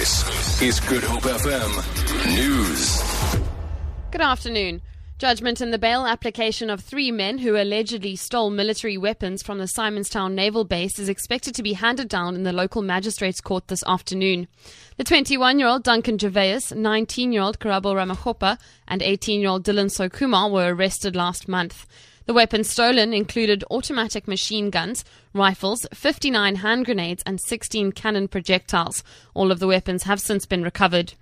This is Good Hope FM News. Good afternoon. Judgment in the bail application of three men who allegedly stole military weapons from the Simon's Town Naval Base is expected to be handed down in the local magistrates court this afternoon. The 21 year old Duncan Gervais, 19 year old Karabo Ramachopa, and 18 year old Dylan Sokuma were arrested last month. The weapons stolen included automatic machine guns, rifles, 59 hand grenades, and 16 cannon projectiles. All of the weapons have since been recovered.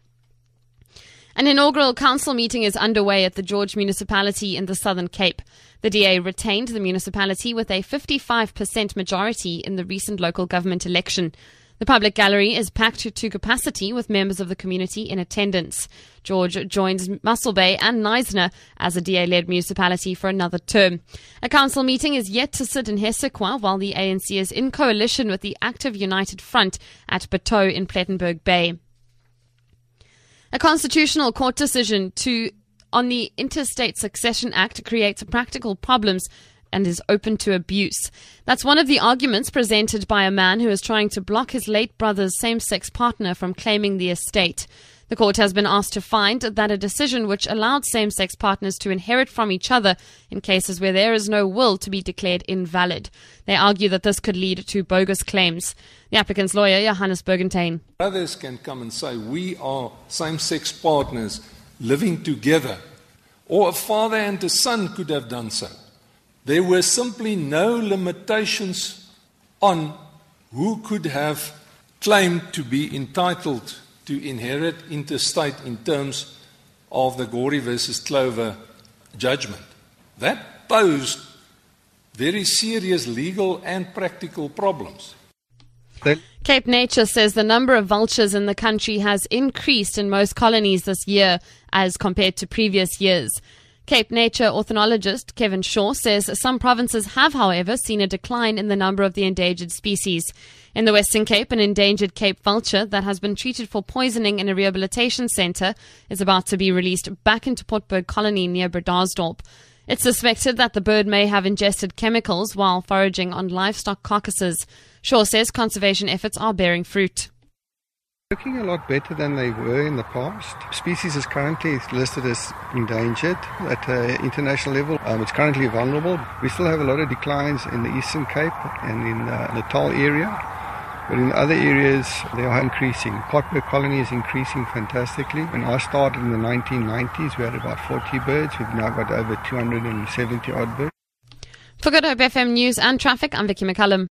An inaugural council meeting is underway at the George municipality in the Southern Cape. The DA retained the municipality with a 55% majority in the recent local government election. The public gallery is packed to capacity with members of the community in attendance. George joins Mossel Bay and Knysna as a DA led municipality for another term. A council meeting is yet to sit in Hessequa while the ANC is in coalition with the Active United Front at Bitou in Plettenberg Bay. A constitutional court decision to on the Intestate Succession Act creates practical problems and is open to abuse. That's one of the arguments presented by a man who is trying to block his late brother's same sex partner from claiming the estate. The court has been asked to find that a decision which allowed same sex partners to inherit from each other in cases where there is no will to be declared invalid. They argue that this could lead to bogus claims. The applicant's lawyer, Johannes Bergentain. Brothers can come and say, We are same sex partners living together. Or a father and a son could have done so. There were simply no limitations on who could have claimed to be entitled to inherit intestate in terms of the Gory versus Kolver judgment. That posed very serious legal and practical problems. Cape Nature says the number of vultures in the country has increased in most colonies this year as compared to previous years. Cape Nature ornithologist Kevin Shaw says some provinces have, however, seen a decline in the number of the endangered species. In the Western Cape, an endangered Cape vulture that has been treated for poisoning in a rehabilitation centre is about to be released back into Potberg Colony near Bredasdorp. It's suspected that the bird may have ingested chemicals while foraging on livestock carcasses. Shaw says conservation efforts are bearing fruit. Looking a lot better than they were in the past. Species is currently listed as endangered at uh, international level. Um, it's currently vulnerable. We still have a lot of declines in the Eastern Cape and in uh, the Natal area. But in other areas, they are increasing. Potberg colony is increasing fantastically. When I started in the 1990s, we had about 40 birds. We've now got over 270 odd birds. For Good Hope FM News and Traffic, I'm Vicky McCullum.